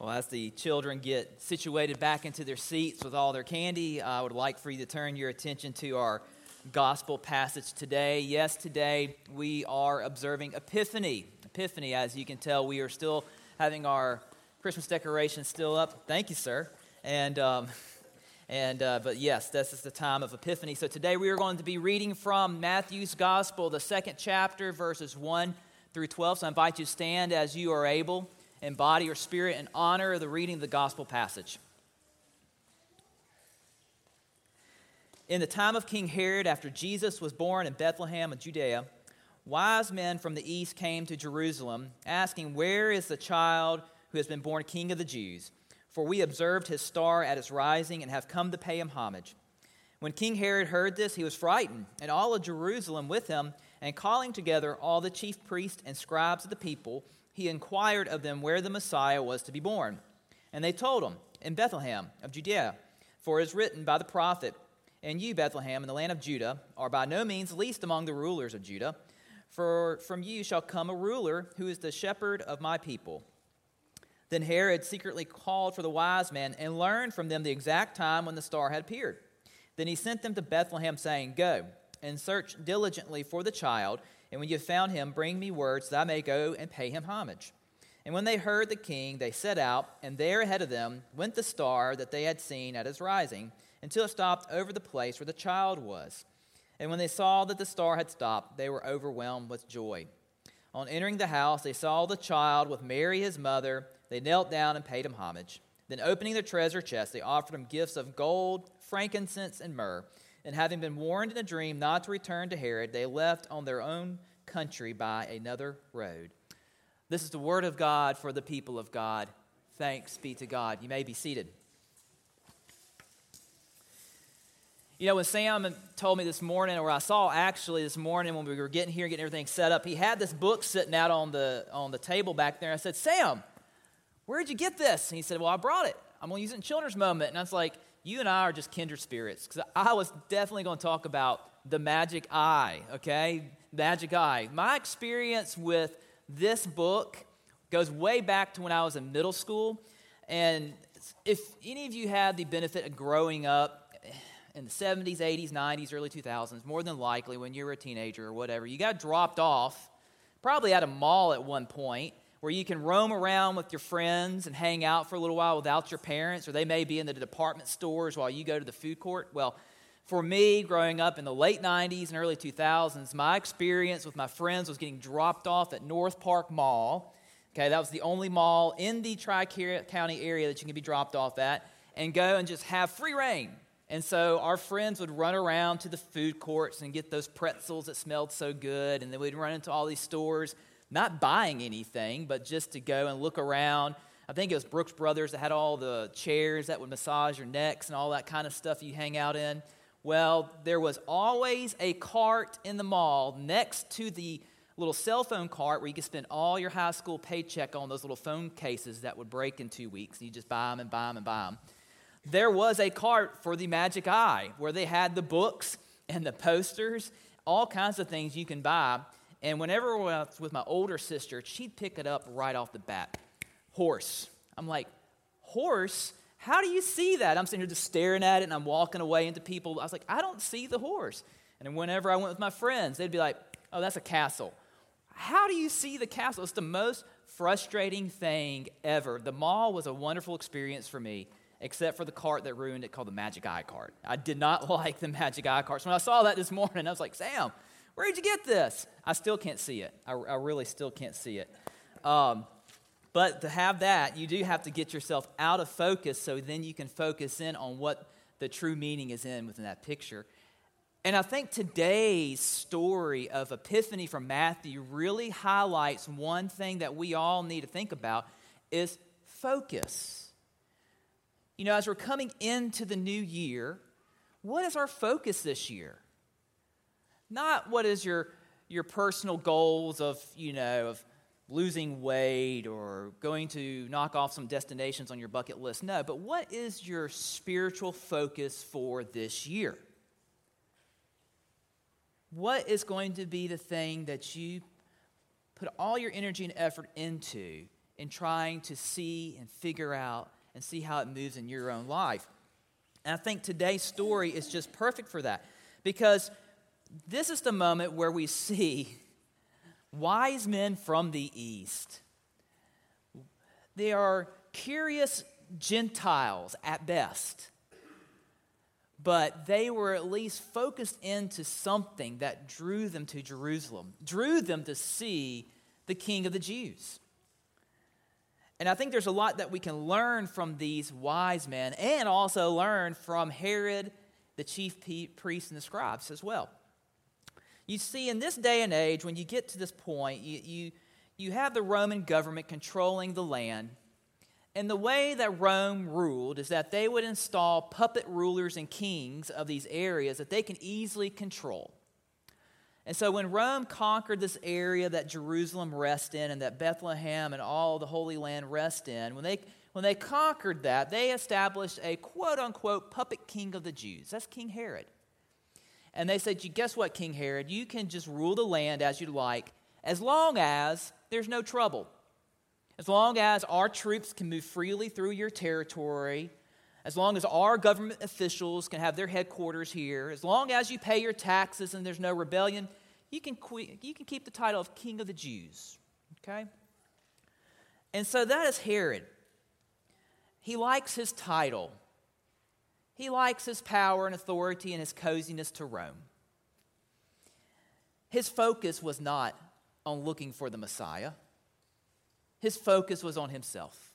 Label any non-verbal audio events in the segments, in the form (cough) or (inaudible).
Well, as the children get situated back into their seats with all their candy, I would like for you to turn your attention to our gospel passage today. Yes, today we are observing Epiphany. Epiphany, as you can tell, we are still having our Christmas decorations still up. Thank you, sir. And um, (laughs) and uh, but yes, this is the time of Epiphany. So today we are going to be reading from Matthew's Gospel, the second chapter, verses one through twelve. So I invite you to stand as you are able in body or spirit in honor of the reading of the gospel passage. In the time of King Herod, after Jesus was born in Bethlehem of Judea, wise men from the east came to Jerusalem, asking, Where is the child who has been born king of the Jews? For we observed his star at its rising and have come to pay him homage. When King Herod heard this, he was frightened, and all of Jerusalem with him, and calling together all the chief priests and scribes of the people, he inquired of them where the Messiah was to be born. And they told him, In Bethlehem of Judea, for it is written by the prophet, And you, Bethlehem, in the land of Judah, are by no means least among the rulers of Judah, for from you shall come a ruler who is the shepherd of my people. Then Herod secretly called for the wise men and learned from them the exact time when the star had appeared. Then he sent them to Bethlehem, saying, Go and search diligently for the child. And when you have found him, bring me words that I may go and pay him homage. And when they heard the king, they set out, and there ahead of them went the star that they had seen at his rising, until it stopped over the place where the child was. And when they saw that the star had stopped, they were overwhelmed with joy. On entering the house, they saw the child with Mary his mother. They knelt down and paid him homage. Then, opening their treasure chest, they offered him gifts of gold, frankincense, and myrrh. And having been warned in a dream not to return to Herod, they left on their own country by another road. This is the word of God for the people of God. Thanks be to God. You may be seated. You know, when Sam told me this morning, or I saw actually this morning when we were getting here, getting everything set up, he had this book sitting out on the, on the table back there. I said, Sam, where'd you get this? And he said, Well, I brought it. I'm going to use it in Children's Moment. And I was like, you and I are just kindred spirits. Because I was definitely going to talk about the magic eye, okay? Magic eye. My experience with this book goes way back to when I was in middle school. And if any of you had the benefit of growing up in the 70s, 80s, 90s, early 2000s, more than likely when you were a teenager or whatever, you got dropped off, probably at a mall at one point, where you can roam around with your friends and hang out for a little while without your parents, or they may be in the department stores while you go to the food court. Well, for me, growing up in the late 90s and early 2000s, my experience with my friends was getting dropped off at North Park Mall. Okay, that was the only mall in the Tri County area that you can be dropped off at, and go and just have free reign. And so our friends would run around to the food courts and get those pretzels that smelled so good, and then we'd run into all these stores not buying anything, but just to go and look around. I think it was Brooks Brothers that had all the chairs that would massage your necks and all that kind of stuff you hang out in. Well, there was always a cart in the mall next to the little cell phone cart where you could spend all your high school paycheck on those little phone cases that would break in two weeks. You just buy them and buy them and buy them. There was a cart for the Magic Eye where they had the books and the posters, all kinds of things you can buy. And whenever I was with my older sister, she'd pick it up right off the bat. Horse. I'm like, horse? How do you see that? I'm sitting here just staring at it and I'm walking away into people. I was like, I don't see the horse. And then whenever I went with my friends, they'd be like, oh, that's a castle. How do you see the castle? It's the most frustrating thing ever. The mall was a wonderful experience for me, except for the cart that ruined it called the Magic Eye cart. I did not (laughs) like the Magic Eye cart. So when I saw that this morning, I was like, Sam, Where'd you get this? I still can't see it. I, I really still can't see it. Um, but to have that, you do have to get yourself out of focus so then you can focus in on what the true meaning is in within that picture. And I think today's story of Epiphany from Matthew really highlights one thing that we all need to think about is focus. You know, as we're coming into the new year, what is our focus this year? Not what is your, your personal goals of, you know, of losing weight or going to knock off some destinations on your bucket list. No, but what is your spiritual focus for this year? What is going to be the thing that you put all your energy and effort into in trying to see and figure out and see how it moves in your own life. And I think today's story is just perfect for that because this is the moment where we see wise men from the east. They are curious Gentiles at best, but they were at least focused into something that drew them to Jerusalem, drew them to see the King of the Jews. And I think there's a lot that we can learn from these wise men and also learn from Herod, the chief priests and the scribes as well. You see, in this day and age, when you get to this point, you, you, you have the Roman government controlling the land. And the way that Rome ruled is that they would install puppet rulers and kings of these areas that they can easily control. And so when Rome conquered this area that Jerusalem rests in and that Bethlehem and all the Holy Land rest in, when they, when they conquered that, they established a quote unquote puppet king of the Jews. That's King Herod. And they said, Guess what, King Herod? You can just rule the land as you like, as long as there's no trouble. As long as our troops can move freely through your territory, as long as our government officials can have their headquarters here, as long as you pay your taxes and there's no rebellion, you can, you can keep the title of King of the Jews. Okay? And so that is Herod. He likes his title, he likes his power and authority and his coziness to Rome. His focus was not on looking for the Messiah, his focus was on himself.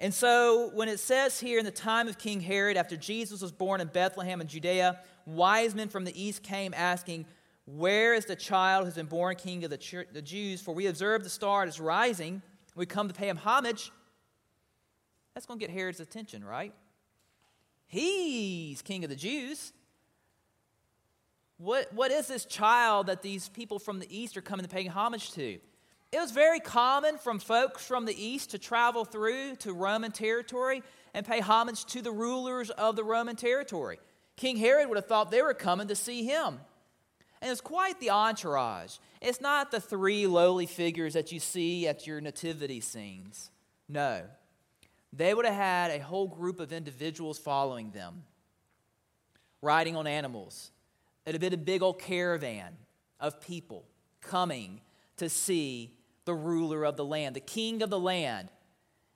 And so, when it says here in the time of King Herod, after Jesus was born in Bethlehem in Judea, wise men from the east came asking, Where is the child who's been born king of the, the Jews? For we observe the star is rising. We come to pay him homage. That's going to get Herod's attention, right? He's king of the Jews. What, what is this child that these people from the east are coming to pay homage to? It was very common from folks from the east to travel through to Roman territory and pay homage to the rulers of the Roman territory. King Herod would have thought they were coming to see him. And it's quite the entourage. It's not the three lowly figures that you see at your nativity scenes. No. They would have had a whole group of individuals following them, riding on animals. It would have been a big old caravan of people coming to see the ruler of the land, the king of the land.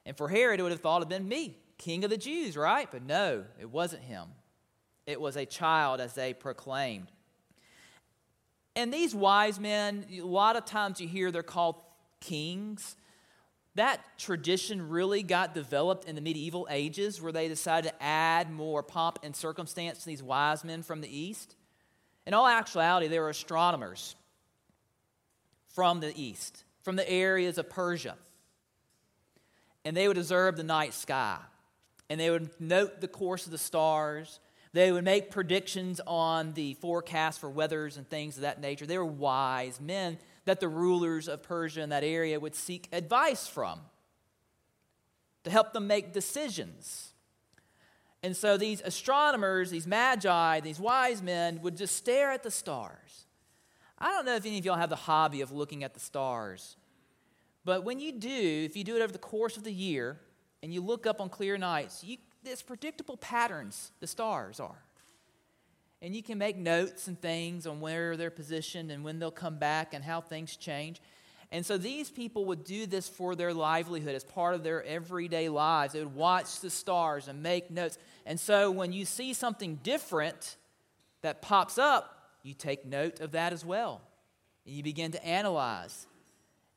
And for Herod, it would have thought it had been me, king of the Jews, right? But no, it wasn't him. It was a child, as they proclaimed. And these wise men, a lot of times you hear they're called kings. That tradition really got developed in the medieval ages where they decided to add more pomp and circumstance to these wise men from the east. In all actuality, they were astronomers from the east from the areas of Persia. And they would observe the night sky. And they would note the course of the stars. They would make predictions on the forecast for weathers and things of that nature. They were wise men that the rulers of Persia in that area would seek advice from to help them make decisions. And so these astronomers, these magi, these wise men would just stare at the stars I don't know if any of y'all have the hobby of looking at the stars, but when you do, if you do it over the course of the year and you look up on clear nights, you, there's predictable patterns the stars are. And you can make notes and things on where they're positioned and when they'll come back and how things change. And so these people would do this for their livelihood as part of their everyday lives. They would watch the stars and make notes. And so when you see something different that pops up, you take note of that as well. And you begin to analyze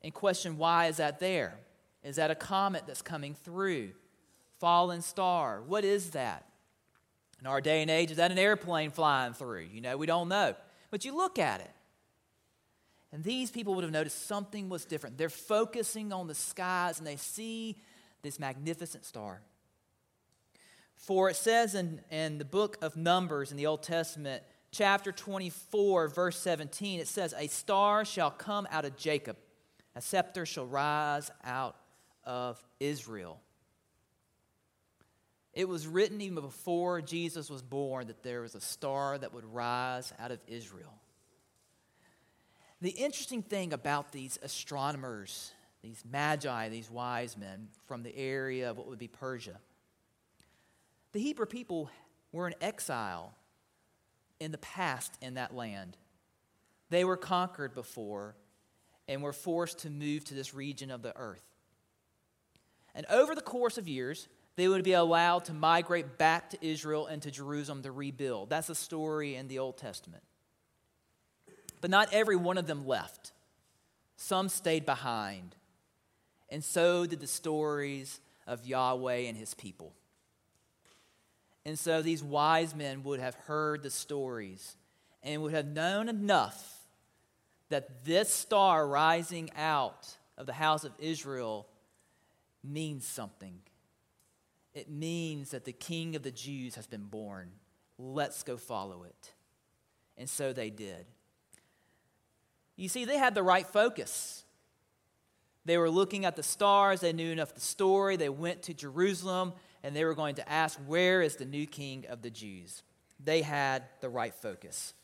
and question why is that there? Is that a comet that's coming through? Fallen star? What is that? In our day and age, is that an airplane flying through? You know, we don't know. But you look at it. And these people would have noticed something was different. They're focusing on the skies and they see this magnificent star. For it says in, in the book of Numbers in the Old Testament, chapter 24, verse 17, it says, A star shall come out of Jacob, a scepter shall rise out of Israel. It was written even before Jesus was born that there was a star that would rise out of Israel. The interesting thing about these astronomers these magi, these wise men from the area of what would be Persia. The Hebrew people were in exile in the past in that land. They were conquered before and were forced to move to this region of the earth. And over the course of years, they would be allowed to migrate back to Israel and to Jerusalem to rebuild. That's a story in the Old Testament. But not every one of them left, some stayed behind. And so did the stories of Yahweh and his people. And so these wise men would have heard the stories and would have known enough that this star rising out of the house of Israel means something. It means that the king of the Jews has been born. Let's go follow it. And so they did. You see, they had the right focus. They were looking at the stars, they knew enough the story. They went to Jerusalem and they were going to ask, Where is the new king of the Jews? They had the right focus.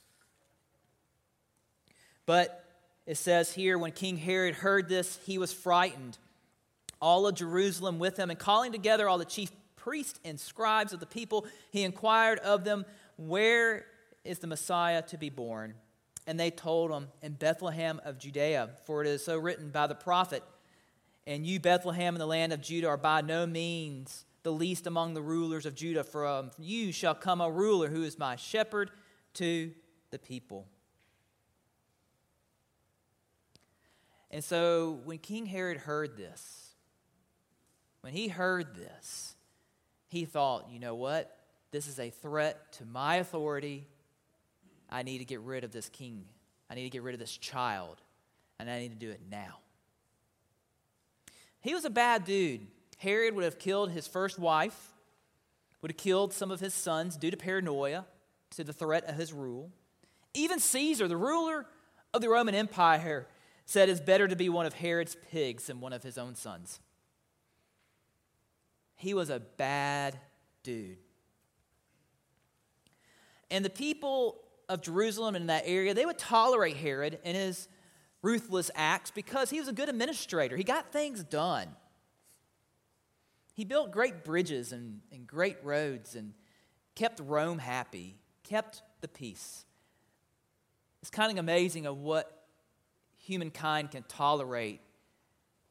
But it says here, when King Herod heard this, he was frightened. All of Jerusalem with him, and calling together all the chief priests and scribes of the people, he inquired of them, Where is the Messiah to be born? And they told him, In Bethlehem of Judea, for it is so written by the prophet, And you, Bethlehem, in the land of Judah, are by no means the least among the rulers of Judah. From um, you shall come a ruler who is my shepherd to the people. And so when King Herod heard this, when he heard this, he thought, you know what? This is a threat to my authority. I need to get rid of this king. I need to get rid of this child. And I need to do it now. He was a bad dude. Herod would have killed his first wife, would have killed some of his sons due to paranoia, to the threat of his rule. Even Caesar, the ruler of the Roman Empire, said it's better to be one of Herod's pigs than one of his own sons. He was a bad dude. And the people of Jerusalem and in that area, they would tolerate Herod and his ruthless acts because he was a good administrator. He got things done. He built great bridges and, and great roads and kept Rome happy, kept the peace. It's kind of amazing of what humankind can tolerate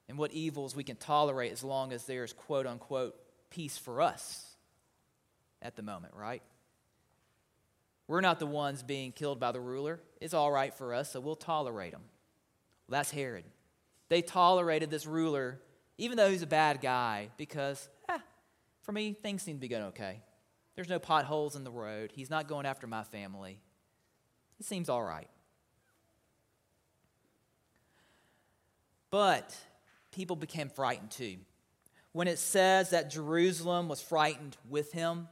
and what evils we can tolerate as long as there's quote unquote peace for us at the moment, right? We're not the ones being killed by the ruler. It's all right for us, so we'll tolerate them. Well, that's Herod. They tolerated this ruler even though he's a bad guy, because eh, for me, things seem to be going okay. There's no potholes in the road. He's not going after my family. It seems all right. But people became frightened too. When it says that Jerusalem was frightened with him,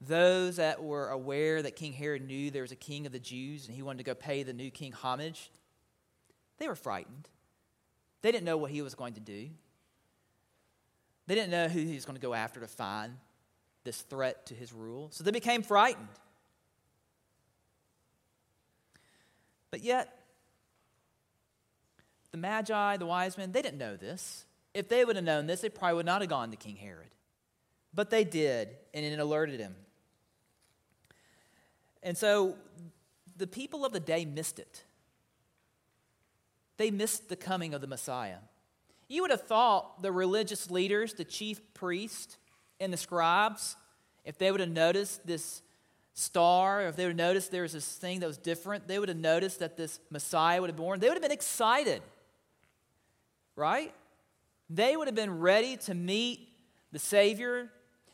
those that were aware that King Herod knew there was a king of the Jews and he wanted to go pay the new king homage, they were frightened. They didn't know what he was going to do. They didn't know who he was going to go after to find this threat to his rule. So they became frightened. But yet, the Magi, the wise men, they didn't know this. If they would have known this, they probably would not have gone to King Herod. But they did, and it alerted him. And so the people of the day missed it they missed the coming of the Messiah. You would have thought the religious leaders, the chief priest, and the scribes, if they would have noticed this star, or if they would have noticed there was this thing that was different, they would have noticed that this Messiah would have born. They would have been excited, right? They would have been ready to meet the Savior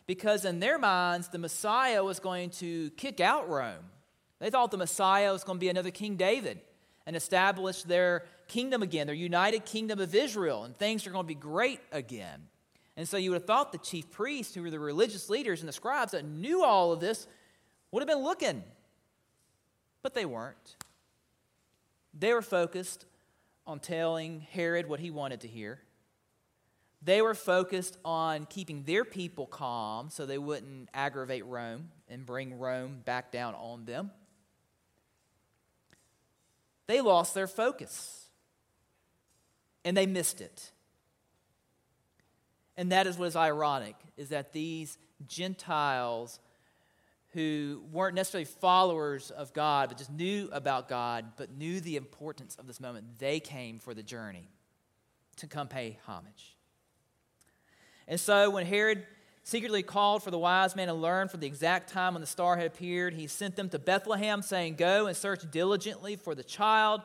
because, in their minds, the Messiah was going to kick out Rome. They thought the Messiah was going to be another King David and establish their kingdom again, their united kingdom of Israel, and things are going to be great again. And so you would have thought the chief priests, who were the religious leaders and the scribes that knew all of this, would have been looking. But they weren't. They were focused on telling Herod what he wanted to hear. They were focused on keeping their people calm so they wouldn't aggravate Rome and bring Rome back down on them. They lost their focus. and they missed it. And that is what is ironic, is that these Gentiles who weren't necessarily followers of God, but just knew about God, but knew the importance of this moment, they came for the journey to come pay homage. And so when Herod secretly called for the wise men and learned from the exact time when the star had appeared, he sent them to Bethlehem, saying, Go and search diligently for the child.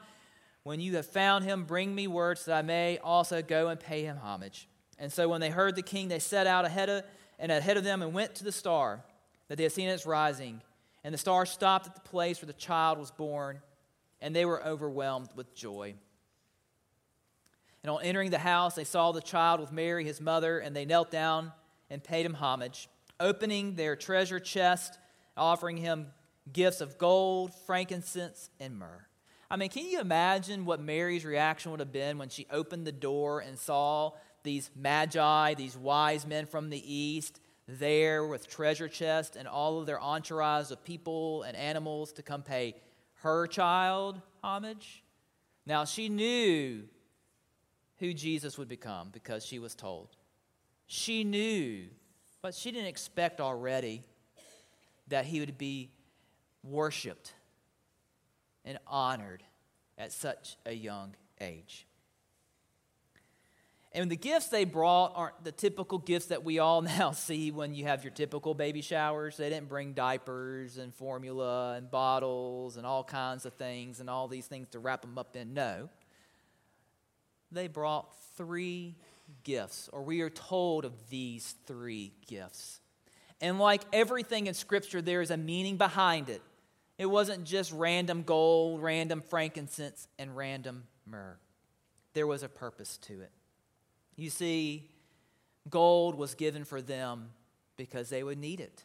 When you have found him, bring me word so that I may also go and pay him homage. And so when they heard the king, they set out ahead of, and ahead of them and went to the star that they had seen its rising. And the star stopped at the place where the child was born, and they were overwhelmed with joy. And on entering the house, they saw the child with Mary, his mother, and they knelt down and paid him homage, opening their treasure chest, offering him gifts of gold, frankincense, and myrrh. I mean, can you imagine what Mary's reaction would have been when she opened the door and saw these magi, these wise men from the east, there with treasure chest and all of their entourage of people and animals to come pay her child homage? Now, she knew who Jesus would become because she was told. She knew, but she didn't expect already that he would be worshiped and honored at such a young age. And the gifts they brought aren't the typical gifts that we all (laughs) now see when you have your typical baby showers. They didn't bring diapers and formula and bottles and all kinds of things and all these things to wrap them up in. No they brought three gifts, or we are told of these three gifts. And like everything in Scripture, there is a meaning behind it. It wasn't just random gold, random frankincense, and random myrrh. There was a purpose to it. You see, gold was given for them because they would need it.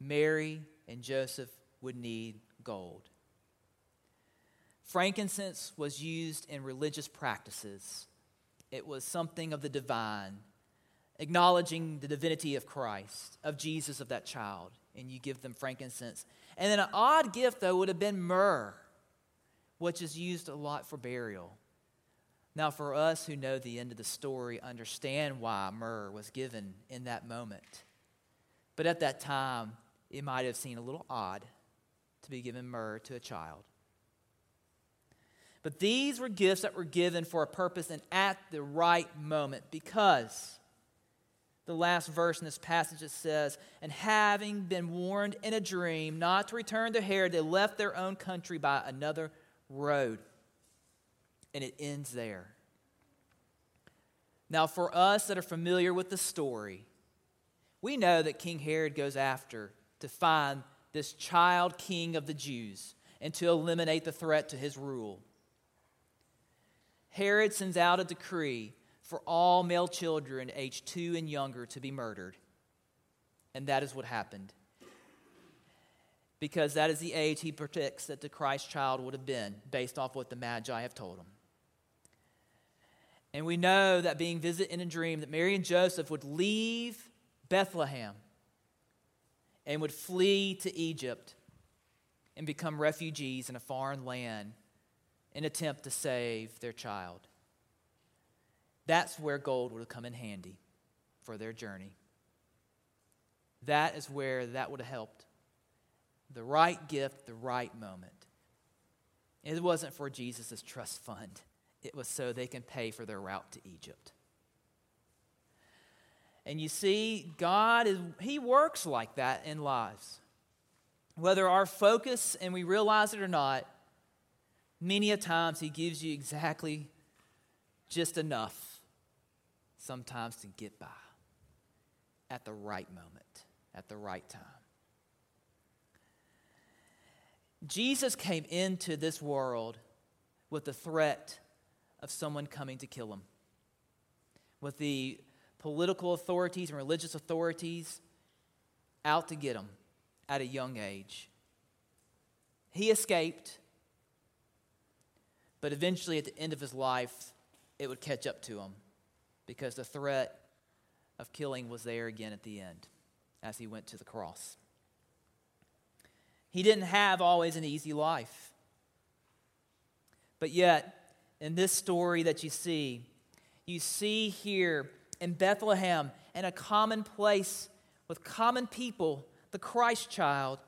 Mary and Joseph would need gold. Frankincense was used in religious practices, it was something of the divine, acknowledging the divinity of Christ, of Jesus, of that child. And you give them frankincense. And then an odd gift, though, would have been myrrh, which is used a lot for burial. Now, for us who know the end of the story, understand why myrrh was given in that moment. But at that time, it might have seemed a little odd to be given myrrh to a child. But these were gifts that were given for a purpose and at the right moment because the last verse in this passage it says, And having been warned in a dream not to return to Herod, they left their own country by another road. And it ends there. Now, for us that are familiar with the story, we know that King Herod goes after to find this child king of the Jews and to eliminate the threat to his rule. Herod sends out a decree for all male children aged two and younger to be murdered. And that is what happened. Because that is the age he predicts that the Christ child would have been, based off what the Magi have told him. And we know that being visited in a dream, that Mary and Joseph would leave Bethlehem and would flee to Egypt and become refugees in a foreign land an attempt to save their child. That's where gold would have come in handy for their journey. That is where that would have helped. The right gift, the right moment. It wasn't for Jesus' trust fund, it was so they can pay for their route to Egypt. And you see, God is, He works like that in lives. Whether our focus, and we realize it or not, Many a times, He gives you exactly just enough sometimes to get by at the right moment, at the right time. Jesus came into this world with the threat of someone coming to kill him, with the political authorities and religious authorities out to get him at a young age. He escaped but eventually, at the end of his life, it would catch up to him because the threat of killing was there again at the end as he went to the cross. He didn't have always an easy life. But yet, in this story that you see, you see here in Bethlehem, in a common place with common people, the Christ child,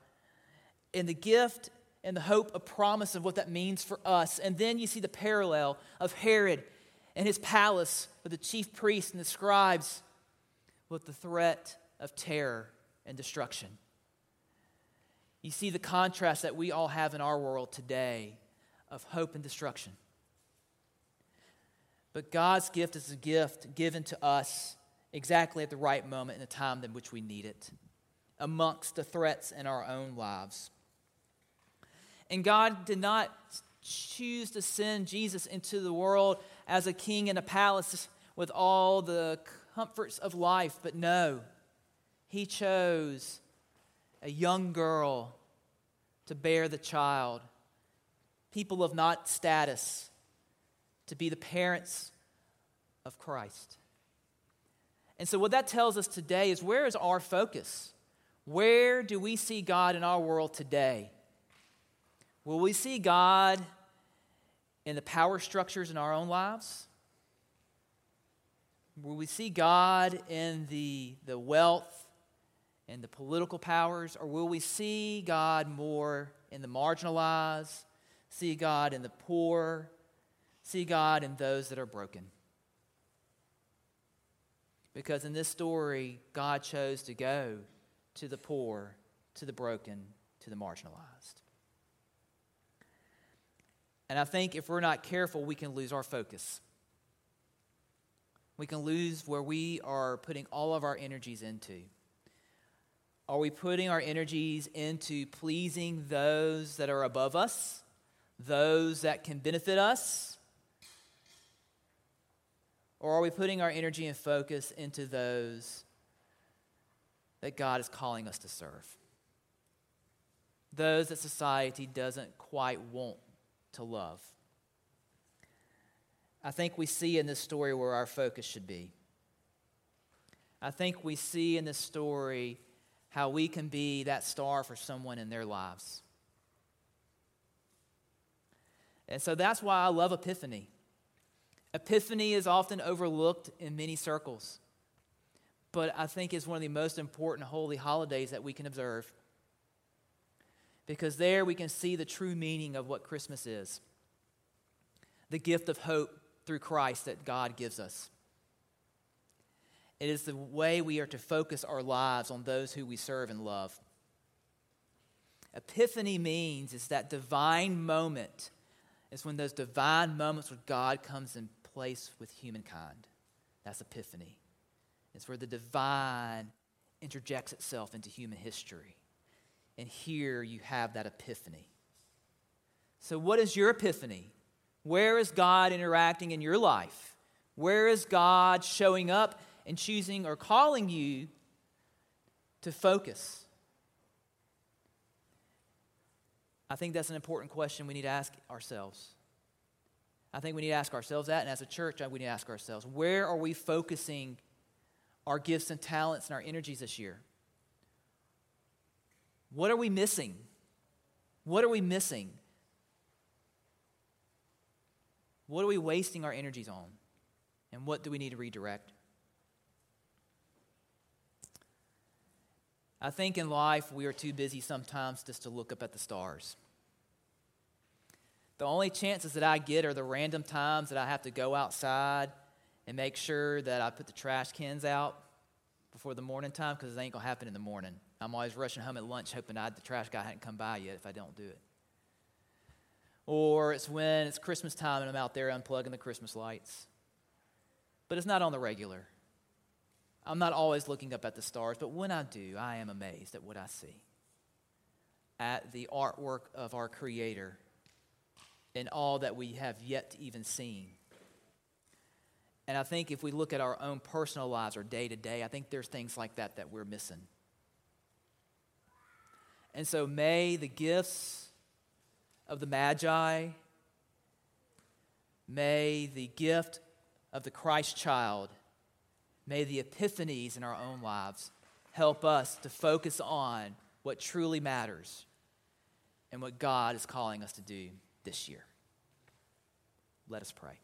and the gift and the hope of promise of what that means for us. And then you see the parallel of Herod and his palace with the chief priests and the scribes with the threat of terror and destruction. You see the contrast that we all have in our world today of hope and destruction. But God's gift is a gift given to us exactly at the right moment in the time in which we need it, amongst the threats in our own lives. And God did not choose to send Jesus into the world as a king in a palace with all the comforts of life, but no, He chose a young girl to bear the child, people of not status, to be the parents of Christ. And so, what that tells us today is where is our focus? Where do we see God in our world today? Will we see God in the power structures in our own lives? Will we see God in the, the wealth and the political powers? Or will we see God more in the marginalized, see God in the poor, see God in those that are broken? Because in this story, God chose to go to the poor, to the broken, to the marginalized. And I think if we're not careful, we can lose our focus. We can lose where we are putting all of our energies into. Are we putting our energies into pleasing those that are above us, those that can benefit us? Or are we putting our energy and focus into those that God is calling us to serve? Those that society doesn't quite want to love. I think we see in this story where our focus should be. I think we see in this story how we can be that star for someone in their lives. And so that's why I love Epiphany. Epiphany is often overlooked in many circles, but I think it's one of the most important holy holidays that we can observe because there we can see the true meaning of what Christmas is the gift of hope through Christ that God gives us. It is the way we are to focus our lives on those who we serve and love. Epiphany means is that divine moment. It's when those divine moments where God comes in place with humankind. That's epiphany. It's where the divine interjects itself into human history. And here you have that epiphany. So, what is your epiphany? Where is God interacting in your life? Where is God showing up and choosing or calling you to focus? I think that's an important question we need to ask ourselves. I think we need to ask ourselves that, and as a church, uh, we need to ask ourselves where are we focusing our gifts and talents and our energies this year? What are we missing? What are we missing? What are we wasting our energies on? And what do we need to redirect? I think in life we are too busy sometimes just to look up at the stars. The only chances that I get are the random times that I have to go outside and make sure that I put the trash cans out before the morning time because it ain't going to happen in the morning. I'm always rushing home at lunch hoping I, the trash guy hadn't come by yet if I don't do it. Or it's when it's Christmas time and I'm out there unplugging the Christmas lights. But it's not on the regular. I'm not always looking up at the stars, but when I do, I am amazed at what I see. At the artwork of our Creator and all that we have yet to even seen. And I think if we look at our own personal lives or day to day, I think there's things like that that we're missing. And so may the gifts of the Magi, may the gift of the Christ child, may the epiphanies in our own lives help us to focus on what truly matters and what God is calling us to do this year. Let us pray.